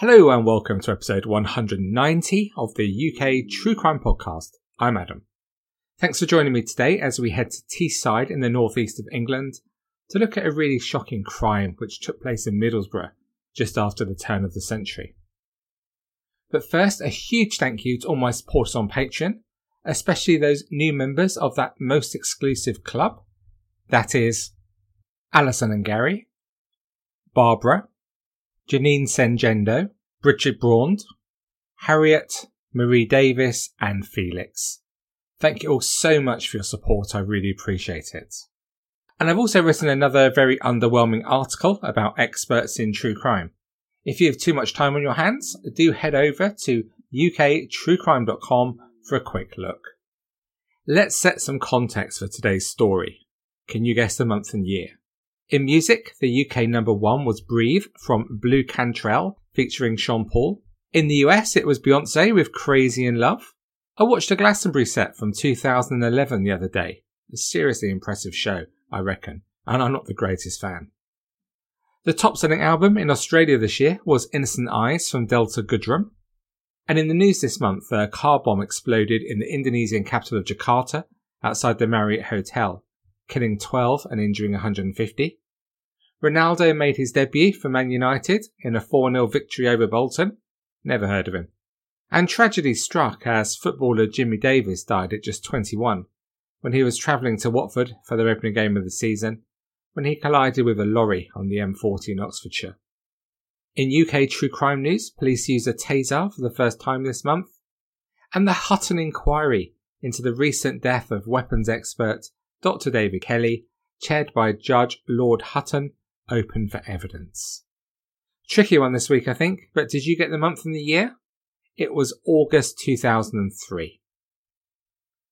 Hello and welcome to episode 190 of the UK True Crime Podcast. I'm Adam. Thanks for joining me today as we head to Teesside in the northeast of England to look at a really shocking crime which took place in Middlesbrough just after the turn of the century. But first, a huge thank you to all my supporters on Patreon, especially those new members of that most exclusive club. That is Alison and Gary, Barbara, Janine Sengendo, Bridget Braund, Harriet, Marie Davis, and Felix. Thank you all so much for your support. I really appreciate it. And I've also written another very underwhelming article about experts in true crime. If you have too much time on your hands, do head over to uktruecrime.com for a quick look. Let's set some context for today's story. Can you guess the month and year? In music, the UK number one was Breathe from Blu Cantrell featuring Sean Paul. In the US, it was Beyonce with Crazy in Love. I watched a Glastonbury set from 2011 the other day. A seriously impressive show, I reckon, and I'm not the greatest fan. The top selling album in Australia this year was Innocent Eyes from Delta Goodrem. And in the news this month, a car bomb exploded in the Indonesian capital of Jakarta outside the Marriott Hotel, killing 12 and injuring 150. Ronaldo made his debut for Man United in a 4 0 victory over Bolton. Never heard of him. And tragedy struck as footballer Jimmy Davis died at just 21 when he was travelling to Watford for their opening game of the season when he collided with a lorry on the M40 in Oxfordshire. In UK true crime news, police used a taser for the first time this month, and the Hutton inquiry into the recent death of weapons expert Dr. David Kelly, chaired by Judge Lord Hutton, open for evidence. Tricky one this week, I think, but did you get the month and the year? It was August 2003.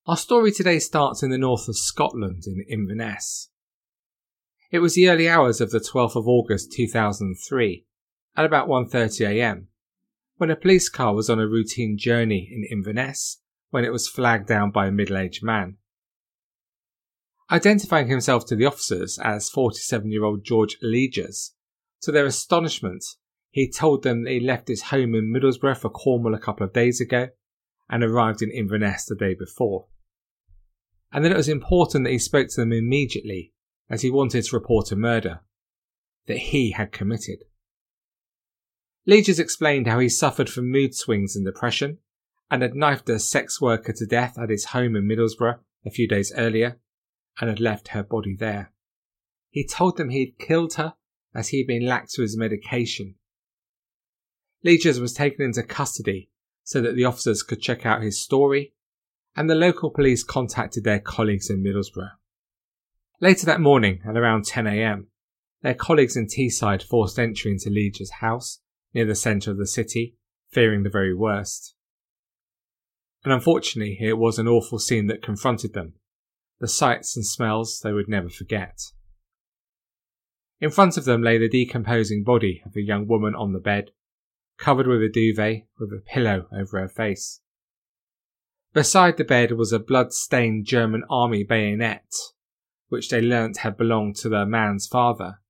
Our story today starts in the north of Scotland in Inverness. It was the early hours of the 12th of August 2003 at about 1.30am when a police car was on a routine journey in Inverness when it was flagged down by a middle-aged man. Identifying himself to the officers as 47 year old George Leigers, to their astonishment, he told them that he left his home in Middlesbrough for Cornwall a couple of days ago and arrived in Inverness the day before. And then it was important that he spoke to them immediately as he wanted to report a murder that he had committed. Leigers explained how he suffered from mood swings and depression and had knifed a sex worker to death at his home in Middlesbrough a few days earlier and had left her body there. He told them he had killed her as he had been lax with his medication. Leigers was taken into custody so that the officers could check out his story, and the local police contacted their colleagues in Middlesbrough. Later that morning, at around 10am, their colleagues in Teesside forced entry into Leigers' house near the centre of the city, fearing the very worst. And unfortunately, it was an awful scene that confronted them the sights and smells they would never forget. In front of them lay the decomposing body of a young woman on the bed, covered with a duvet with a pillow over her face. Beside the bed was a blood-stained German army bayonet, which they learnt had belonged to the man's father,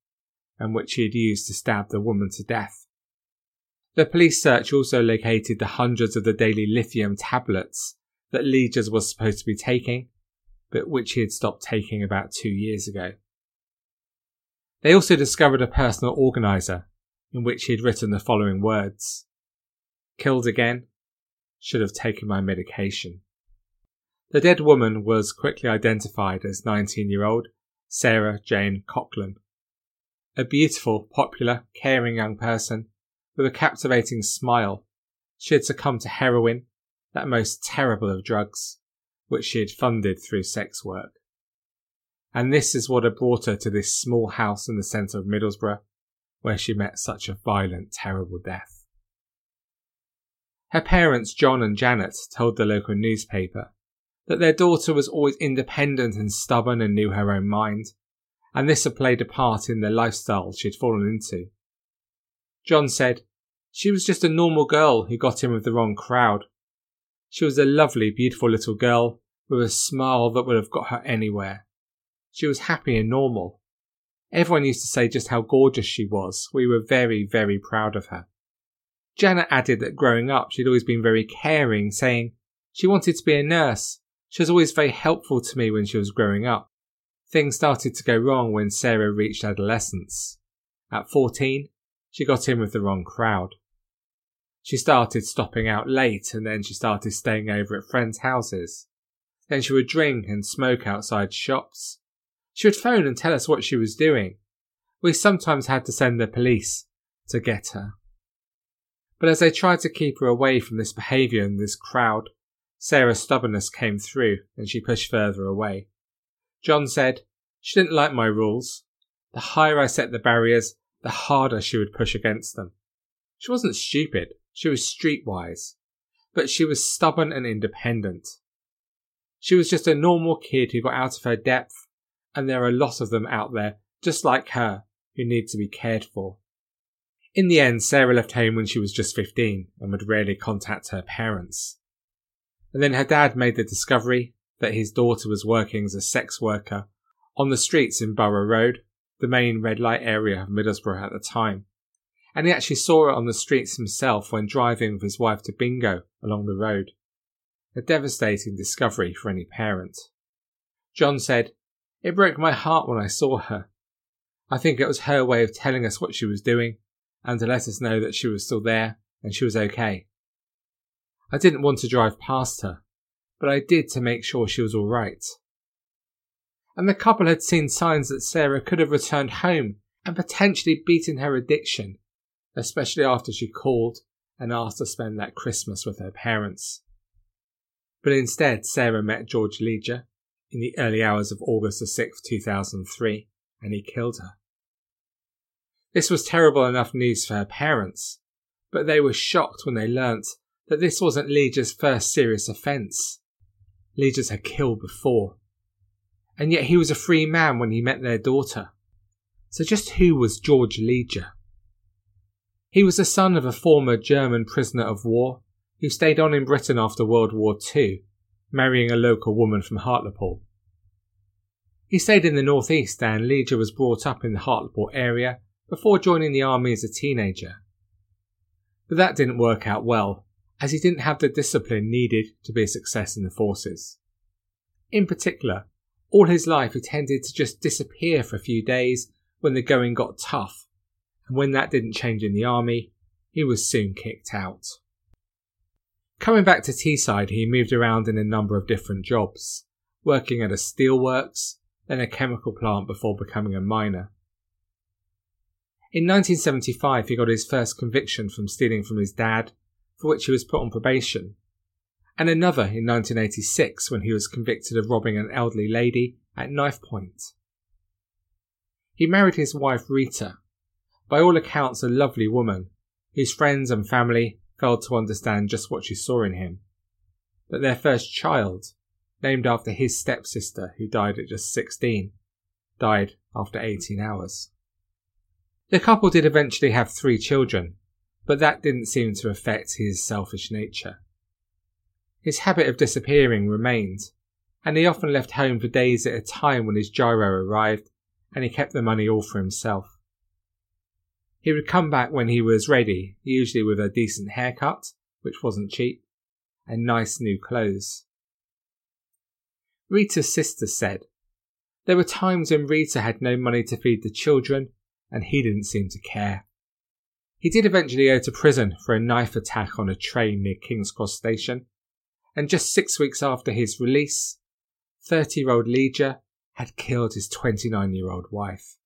and which he had used to stab the woman to death. The police search also located the hundreds of the daily lithium tablets that Leigers was supposed to be taking, but which he had stopped taking about two years ago. They also discovered a personal organiser in which he had written the following words Killed again, should have taken my medication. The dead woman was quickly identified as 19 year old Sarah Jane Coughlan. A beautiful, popular, caring young person with a captivating smile, she had succumbed to heroin, that most terrible of drugs, which she had funded through sex work. And this is what had brought her to this small house in the centre of Middlesbrough, where she met such a violent, terrible death. Her parents, John and Janet, told the local newspaper that their daughter was always independent and stubborn and knew her own mind, and this had played a part in the lifestyle she had fallen into. John said, She was just a normal girl who got in with the wrong crowd. She was a lovely, beautiful little girl with a smile that would have got her anywhere. She was happy and normal. Everyone used to say just how gorgeous she was. We were very, very proud of her. Janet added that growing up she'd always been very caring, saying she wanted to be a nurse. She was always very helpful to me when she was growing up. Things started to go wrong when Sarah reached adolescence. At 14, she got in with the wrong crowd. She started stopping out late and then she started staying over at friends' houses. Then she would drink and smoke outside shops. She would phone and tell us what she was doing. We sometimes had to send the police to get her. But as they tried to keep her away from this behaviour and this crowd, Sarah's stubbornness came through and she pushed further away. John said, She didn't like my rules. The higher I set the barriers, the harder she would push against them. She wasn't stupid, she was streetwise, but she was stubborn and independent. She was just a normal kid who got out of her depth, and there are a lot of them out there just like her who need to be cared for. In the end, Sarah left home when she was just 15 and would rarely contact her parents. And then her dad made the discovery that his daughter was working as a sex worker on the streets in Borough Road, the main red light area of Middlesbrough at the time. And he actually saw it on the streets himself when driving with his wife to bingo along the road. A devastating discovery for any parent. John said, It broke my heart when I saw her. I think it was her way of telling us what she was doing and to let us know that she was still there and she was okay. I didn't want to drive past her, but I did to make sure she was all right. And the couple had seen signs that Sarah could have returned home and potentially beaten her addiction, especially after she called and asked to spend that Christmas with her parents. But instead, Sarah met George Leger in the early hours of August 6, 2003, and he killed her. This was terrible enough news for her parents, but they were shocked when they learnt that this wasn't Leigers' first serious offence. Leigers' had killed before. And yet he was a free man when he met their daughter. So just who was George Leger? He was the son of a former German prisoner of war who stayed on in Britain after World War II, marrying a local woman from Hartlepool. He stayed in the northeast and Leger was brought up in the Hartlepool area before joining the army as a teenager. But that didn't work out well, as he didn't have the discipline needed to be a success in the forces. In particular, all his life he tended to just disappear for a few days when the going got tough, and when that didn't change in the army, he was soon kicked out. Coming back to Teesside, he moved around in a number of different jobs, working at a steelworks, then a chemical plant before becoming a miner. In 1975, he got his first conviction from stealing from his dad, for which he was put on probation, and another in 1986 when he was convicted of robbing an elderly lady at knife point. He married his wife Rita, by all accounts a lovely woman, whose friends and family failed to understand just what she saw in him. But their first child, named after his stepsister who died at just 16, died after 18 hours. The couple did eventually have three children, but that didn't seem to affect his selfish nature. His habit of disappearing remained, and he often left home for days at a time when his giro arrived, and he kept the money all for himself. He would come back when he was ready, usually with a decent haircut, which wasn't cheap, and nice new clothes. Rita's sister said, There were times when Rita had no money to feed the children and he didn't seem to care. He did eventually go to prison for a knife attack on a train near King's Cross Station, and just six weeks after his release, 30 year old Leger had killed his 29 year old wife.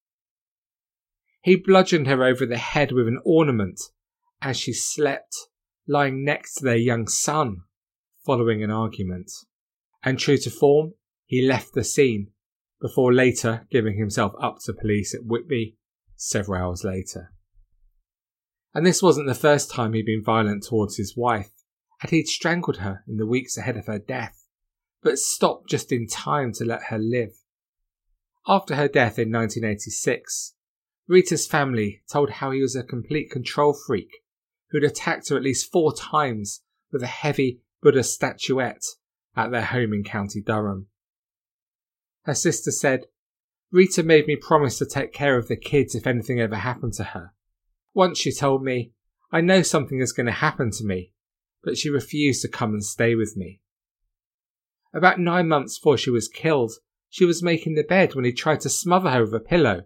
He bludgeoned her over the head with an ornament as she slept, lying next to their young son, following an argument. And true to form, he left the scene before later giving himself up to police at Whitby several hours later. And this wasn't the first time he'd been violent towards his wife, and he'd strangled her in the weeks ahead of her death, but stopped just in time to let her live. After her death in 1986, Rita's family told how he was a complete control freak who'd attacked her at least four times with a heavy Buddha statuette at their home in County Durham. Her sister said Rita made me promise to take care of the kids if anything ever happened to her. Once she told me, I know something is going to happen to me, but she refused to come and stay with me. About nine months before she was killed, she was making the bed when he tried to smother her with a pillow.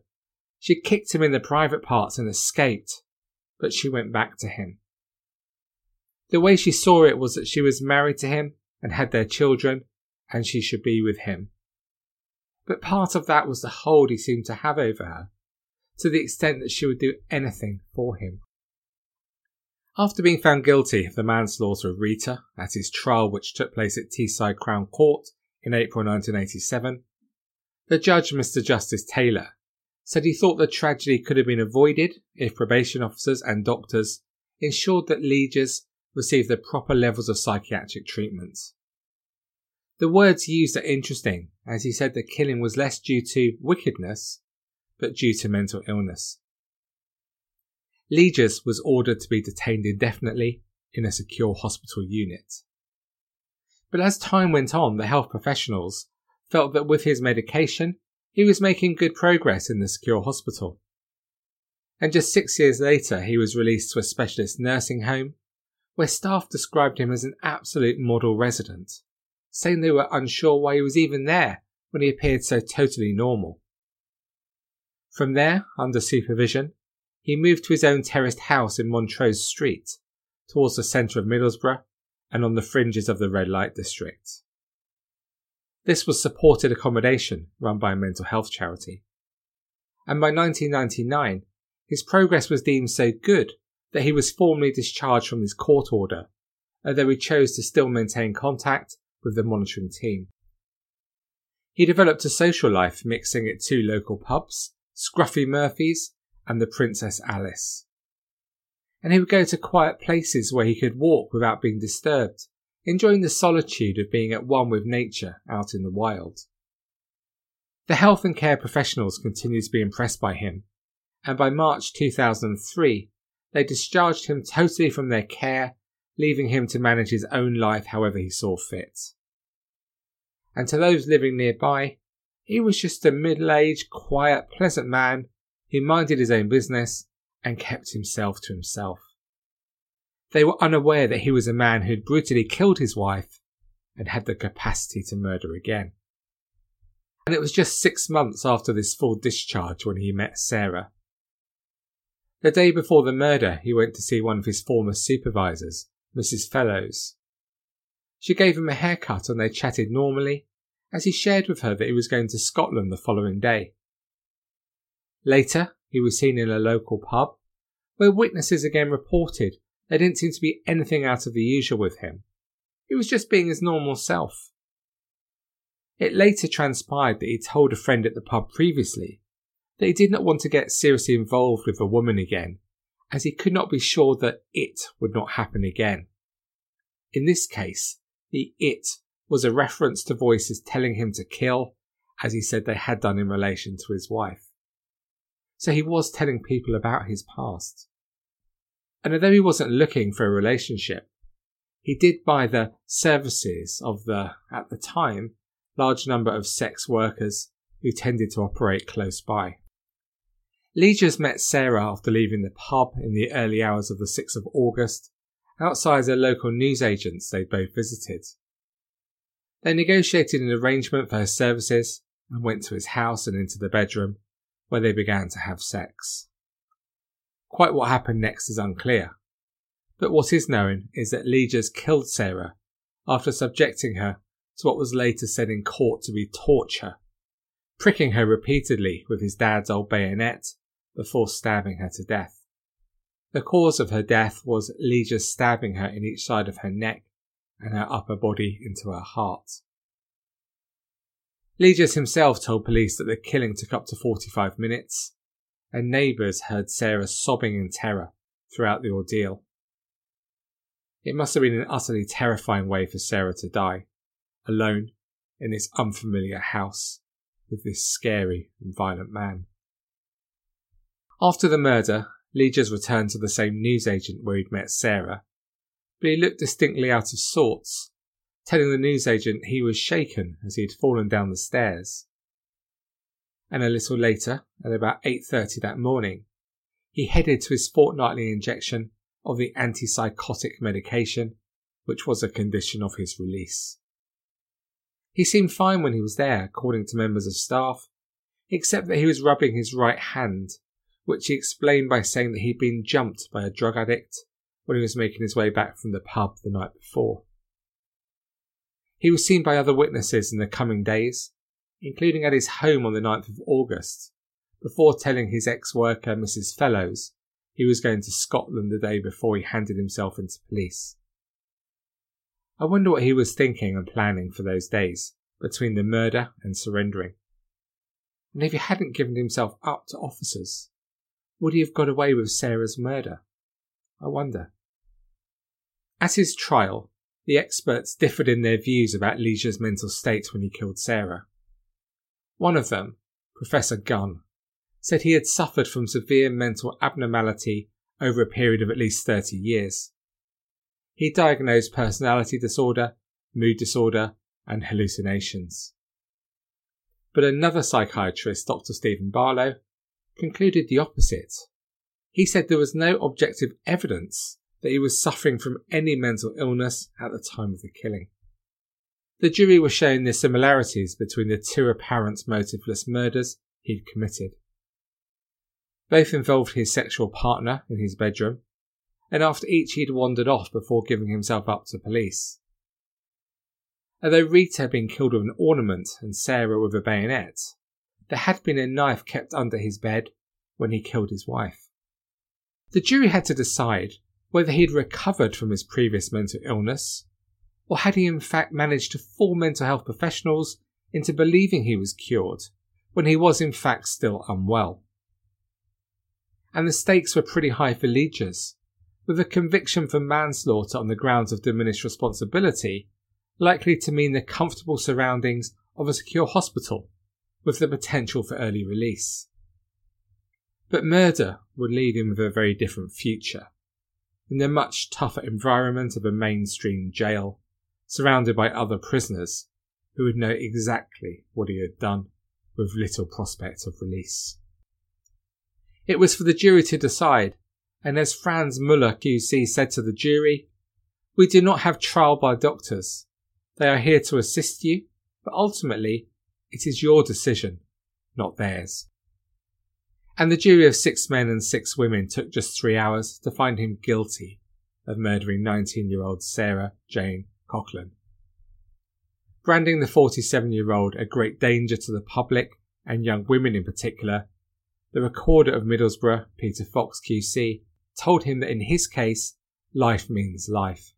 She kicked him in the private parts and escaped, but she went back to him. The way she saw it was that she was married to him and had their children, and she should be with him. But part of that was the hold he seemed to have over her, to the extent that she would do anything for him. After being found guilty of the manslaughter of Rita at his trial, which took place at Teesside Crown Court in April 1987, the judge, Mr. Justice Taylor, said he thought the tragedy could have been avoided if probation officers and doctors ensured that Leigers received the proper levels of psychiatric treatment. The words used are interesting, as he said the killing was less due to wickedness, but due to mental illness. Leigers was ordered to be detained indefinitely in a secure hospital unit. But as time went on, the health professionals felt that with his medication, he was making good progress in the secure hospital. And just six years later, he was released to a specialist nursing home where staff described him as an absolute model resident, saying they were unsure why he was even there when he appeared so totally normal. From there, under supervision, he moved to his own terraced house in Montrose Street, towards the centre of Middlesbrough and on the fringes of the red light district. This was supported accommodation run by a mental health charity. And by 1999, his progress was deemed so good that he was formally discharged from his court order, although he chose to still maintain contact with the monitoring team. He developed a social life mixing at two local pubs, Scruffy Murphy's and the Princess Alice. And he would go to quiet places where he could walk without being disturbed, enjoying the solitude of being at one with nature out in the wild. The health and care professionals continued to be impressed by him, and by March 2003, they discharged him totally from their care, leaving him to manage his own life however he saw fit. And to those living nearby, he was just a middle aged, quiet, pleasant man who minded his own business and kept himself to himself. They were unaware that he was a man who had brutally killed his wife and had the capacity to murder again. And it was just six months after this full discharge when he met Sarah. The day before the murder, he went to see one of his former supervisors, Mrs. Fellows. She gave him a haircut and they chatted normally as he shared with her that he was going to Scotland the following day. Later, he was seen in a local pub, where witnesses again reported there didn't seem to be anything out of the usual with him. He was just being his normal self. It later transpired that he told a friend at the pub previously that he did not want to get seriously involved with a woman again, as he could not be sure that it would not happen again. In this case, the it was a reference to voices telling him to kill, as he said they had done in relation to his wife so he was telling people about his past. And although he wasn't looking for a relationship, he did buy the services of the, at the time, large number of sex workers who tended to operate close by. Leigers met Sarah after leaving the pub in the early hours of the 6th of August outside a local newsagents they both visited. They negotiated an arrangement for her services and went to his house and into the bedroom, where they began to have sex. Quite what happened next is unclear, but what is known is that Leigers killed Sarah after subjecting her to what was later said in court to be torture, pricking her repeatedly with his dad's old bayonet before stabbing her to death. The cause of her death was Leigers stabbing her in each side of her neck and her upper body into her heart. Leigers himself told police that the killing took up to 45 minutes, and neighbours heard Sarah sobbing in terror throughout the ordeal. It must have been an utterly terrifying way for Sarah to die, alone in this unfamiliar house with this scary and violent man. After the murder, Leigers returned to the same newsagent where he'd met Sarah, but he looked distinctly out of sorts telling the newsagent he was shaken as he had fallen down the stairs. And a little later, at about 8:30 that morning, he headed to his fortnightly injection of the antipsychotic medication, which was a condition of his release. He seemed fine when he was there, according to members of staff, except that he was rubbing his right hand, which he explained by saying that he'd been jumped by a drug addict when he was making his way back from the pub the night before. He was seen by other witnesses in the coming days, including at his home on the 9th of August, before telling his ex worker, Mrs. Fellows, he was going to Scotland the day before he handed himself into police. I wonder what he was thinking and planning for those days between the murder and surrendering. And if he hadn't given himself up to officers, would he have got away with Sarah's murder? I wonder. At his trial, the experts differed in their views about Leigers' mental state when he killed Sarah. One of them, Professor Gunn, said he had suffered from severe mental abnormality over a period of at least 30 years. He diagnosed personality disorder, mood disorder, and hallucinations. But another psychiatrist, Dr. Stephen Barlow, concluded the opposite. He said there was no objective evidence that he was suffering from any mental illness at the time of the killing. The jury were shown the similarities between the two apparent motiveless murders he'd committed. Both involved his sexual partner in his bedroom, and after each he'd wandered off before giving himself up to police. Although Rita had been killed with an ornament and Sarah with a bayonet, there had been a knife kept under his bed when he killed his wife. The jury had to decide whether he had recovered from his previous mental illness, or had he in fact managed to fool mental health professionals into believing he was cured when he was in fact still unwell? And the stakes were pretty high for Leigers, with a conviction for manslaughter on the grounds of diminished responsibility likely to mean the comfortable surroundings of a secure hospital with the potential for early release. But murder would leave him with a very different future, in the much tougher environment of a mainstream jail, surrounded by other prisoners who would know exactly what he had done with little prospect of release. It was for the jury to decide, and as Franz Muller QC said to the jury, we do not have trial by doctors. They are here to assist you, but ultimately it is your decision, not theirs. And the jury of six men and six women took just three hours to find him guilty of murdering 19 year old Sarah Jane Coughlan. Branding the 47 year old a great danger to the public and young women in particular the recorder of Middlesbrough, Peter Fox QC, told him that in his case, life means life.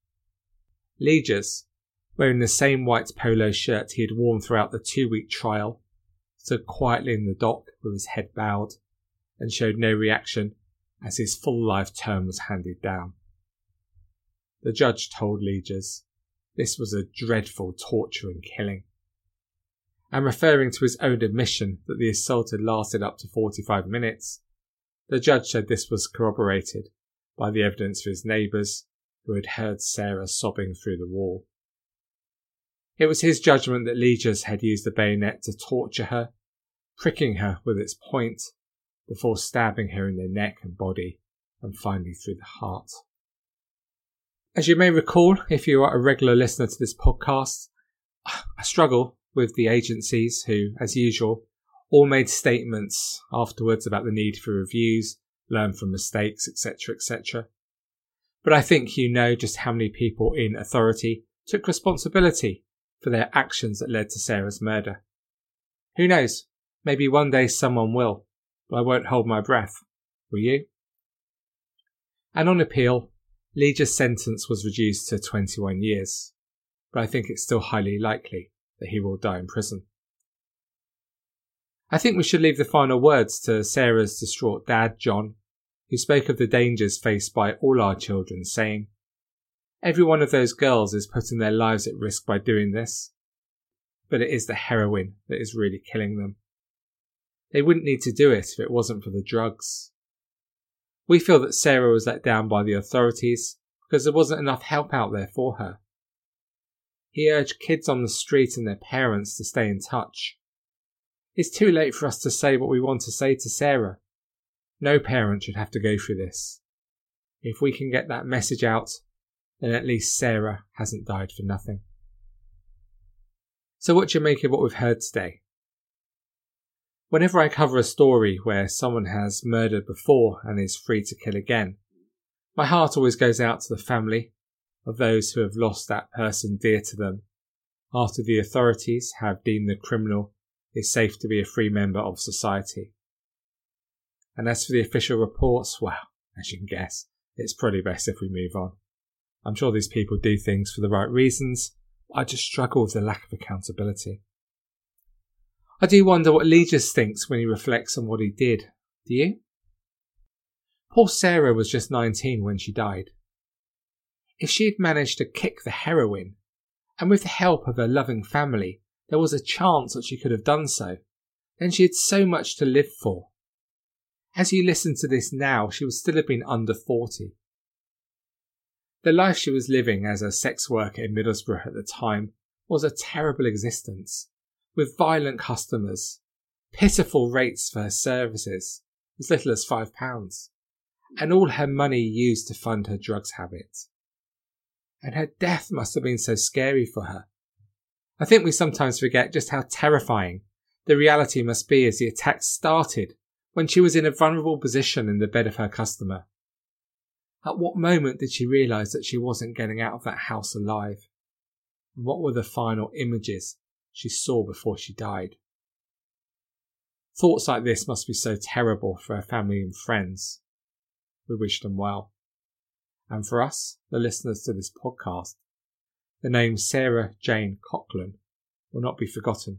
Leigers, wearing the same white polo shirt he had worn throughout the two week trial, stood quietly in the dock with his head bowed and showed no reaction as his full life term was handed down. The judge told Leigers this was a dreadful torture and killing and referring to his own admission that the assault had lasted up to 45 minutes, the judge said this was corroborated by the evidence of his neighbours who had heard Sarah sobbing through the wall. It was his judgment that Leigers had used the bayonet to torture her, pricking her with its point before stabbing her in the neck and body and finally through the heart. As you may recall, if you are a regular listener to this podcast, I struggle with the agencies who, as usual, all made statements afterwards about the need for reviews, learn from mistakes, etc., etc. But I think you know just how many people in authority took responsibility for their actions that led to Sarah's murder. Who knows? Maybe one day someone will, but I won't hold my breath. Will you? And on appeal, Leigers' sentence was reduced to 21 years, but I think it's still highly likely that he will die in prison. I think we should leave the final words to Sarah's distraught dad, John, who spoke of the dangers faced by all our children, saying, Every one of those girls is putting their lives at risk by doing this, but it is the heroin that is really killing them. They wouldn't need to do it if it wasn't for the drugs. We feel that Sarah was let down by the authorities because there wasn't enough help out there for her. He urged kids on the street and their parents to stay in touch. It's too late for us to say what we want to say to Sarah. No parent should have to go through this. if we can get that message out, then at least Sarah hasn't died for nothing. So, what do you make of what we've heard today? Whenever I cover a story where someone has murdered before and is free to kill again, my heart always goes out to the family of those who have lost that person dear to them after the authorities have deemed the criminal is safe to be a free member of society. And as for the official reports, well, as you can guess, it's probably best if we move on. I'm sure these people do things for the right reasons. I just struggle with the lack of accountability. I do wonder what Leigers thinks when he reflects on what he did. Do you? Poor Sarah was just 19 when she died. If she had managed to kick the heroin, and with the help of her loving family, there was a chance that she could have done so, then she had so much to live for. As you listen to this now, she would still have been under 40. The life she was living as a sex worker in Middlesbrough at the time was a terrible existence, with violent customers, pitiful rates for her services, as little as £5, and all her money used to fund her drugs habit. And her death must have been so scary for her. I think we sometimes forget just how terrifying the reality must be as the attack started when she was in a vulnerable position in the bed of her customer. At what moment did she realise that she wasn't getting out of that house alive? And what were the final images she saw before she died? Thoughts like this must be so terrible for her family and friends. We wish them well. And for us, the listeners to this podcast, the name Sarah Jane Coughlan will not be forgotten.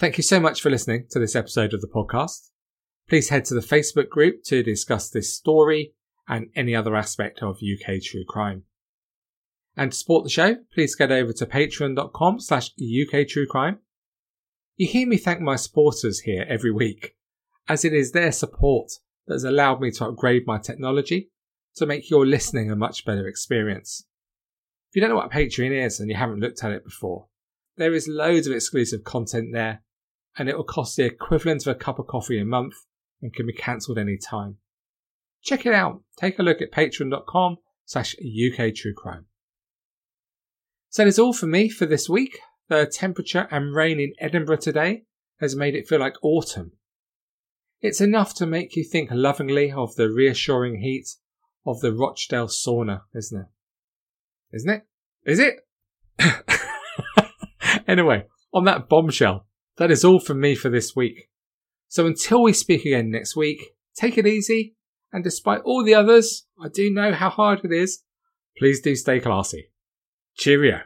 Thank you so much for listening to this episode of the podcast. Please head to the Facebook group to discuss this story and any other aspect of UK true crime. And to support the show, please get over to patreon.com slash UK true crime. You hear me thank my supporters here every week, as it is their support that has allowed me to upgrade my technology to make your listening a much better experience. If you don't know what Patreon is and you haven't looked at it before, there is loads of exclusive content there, and it will cost the equivalent of a cup of coffee a month and can be cancelled any time. Check it out. Take a look at patreon.com slash UK True Crime. So that's all for me for this week. The temperature and rain in Edinburgh today has made it feel like autumn. It's enough to make you think lovingly of the reassuring heat of the Rochdale sauna, isn't it? Isn't it? Is it? anyway, on that bombshell, that is all from me for this week. So until we speak again next week, take it easy, and despite all the others, I do know how hard it is. Please do stay classy. Cheerio.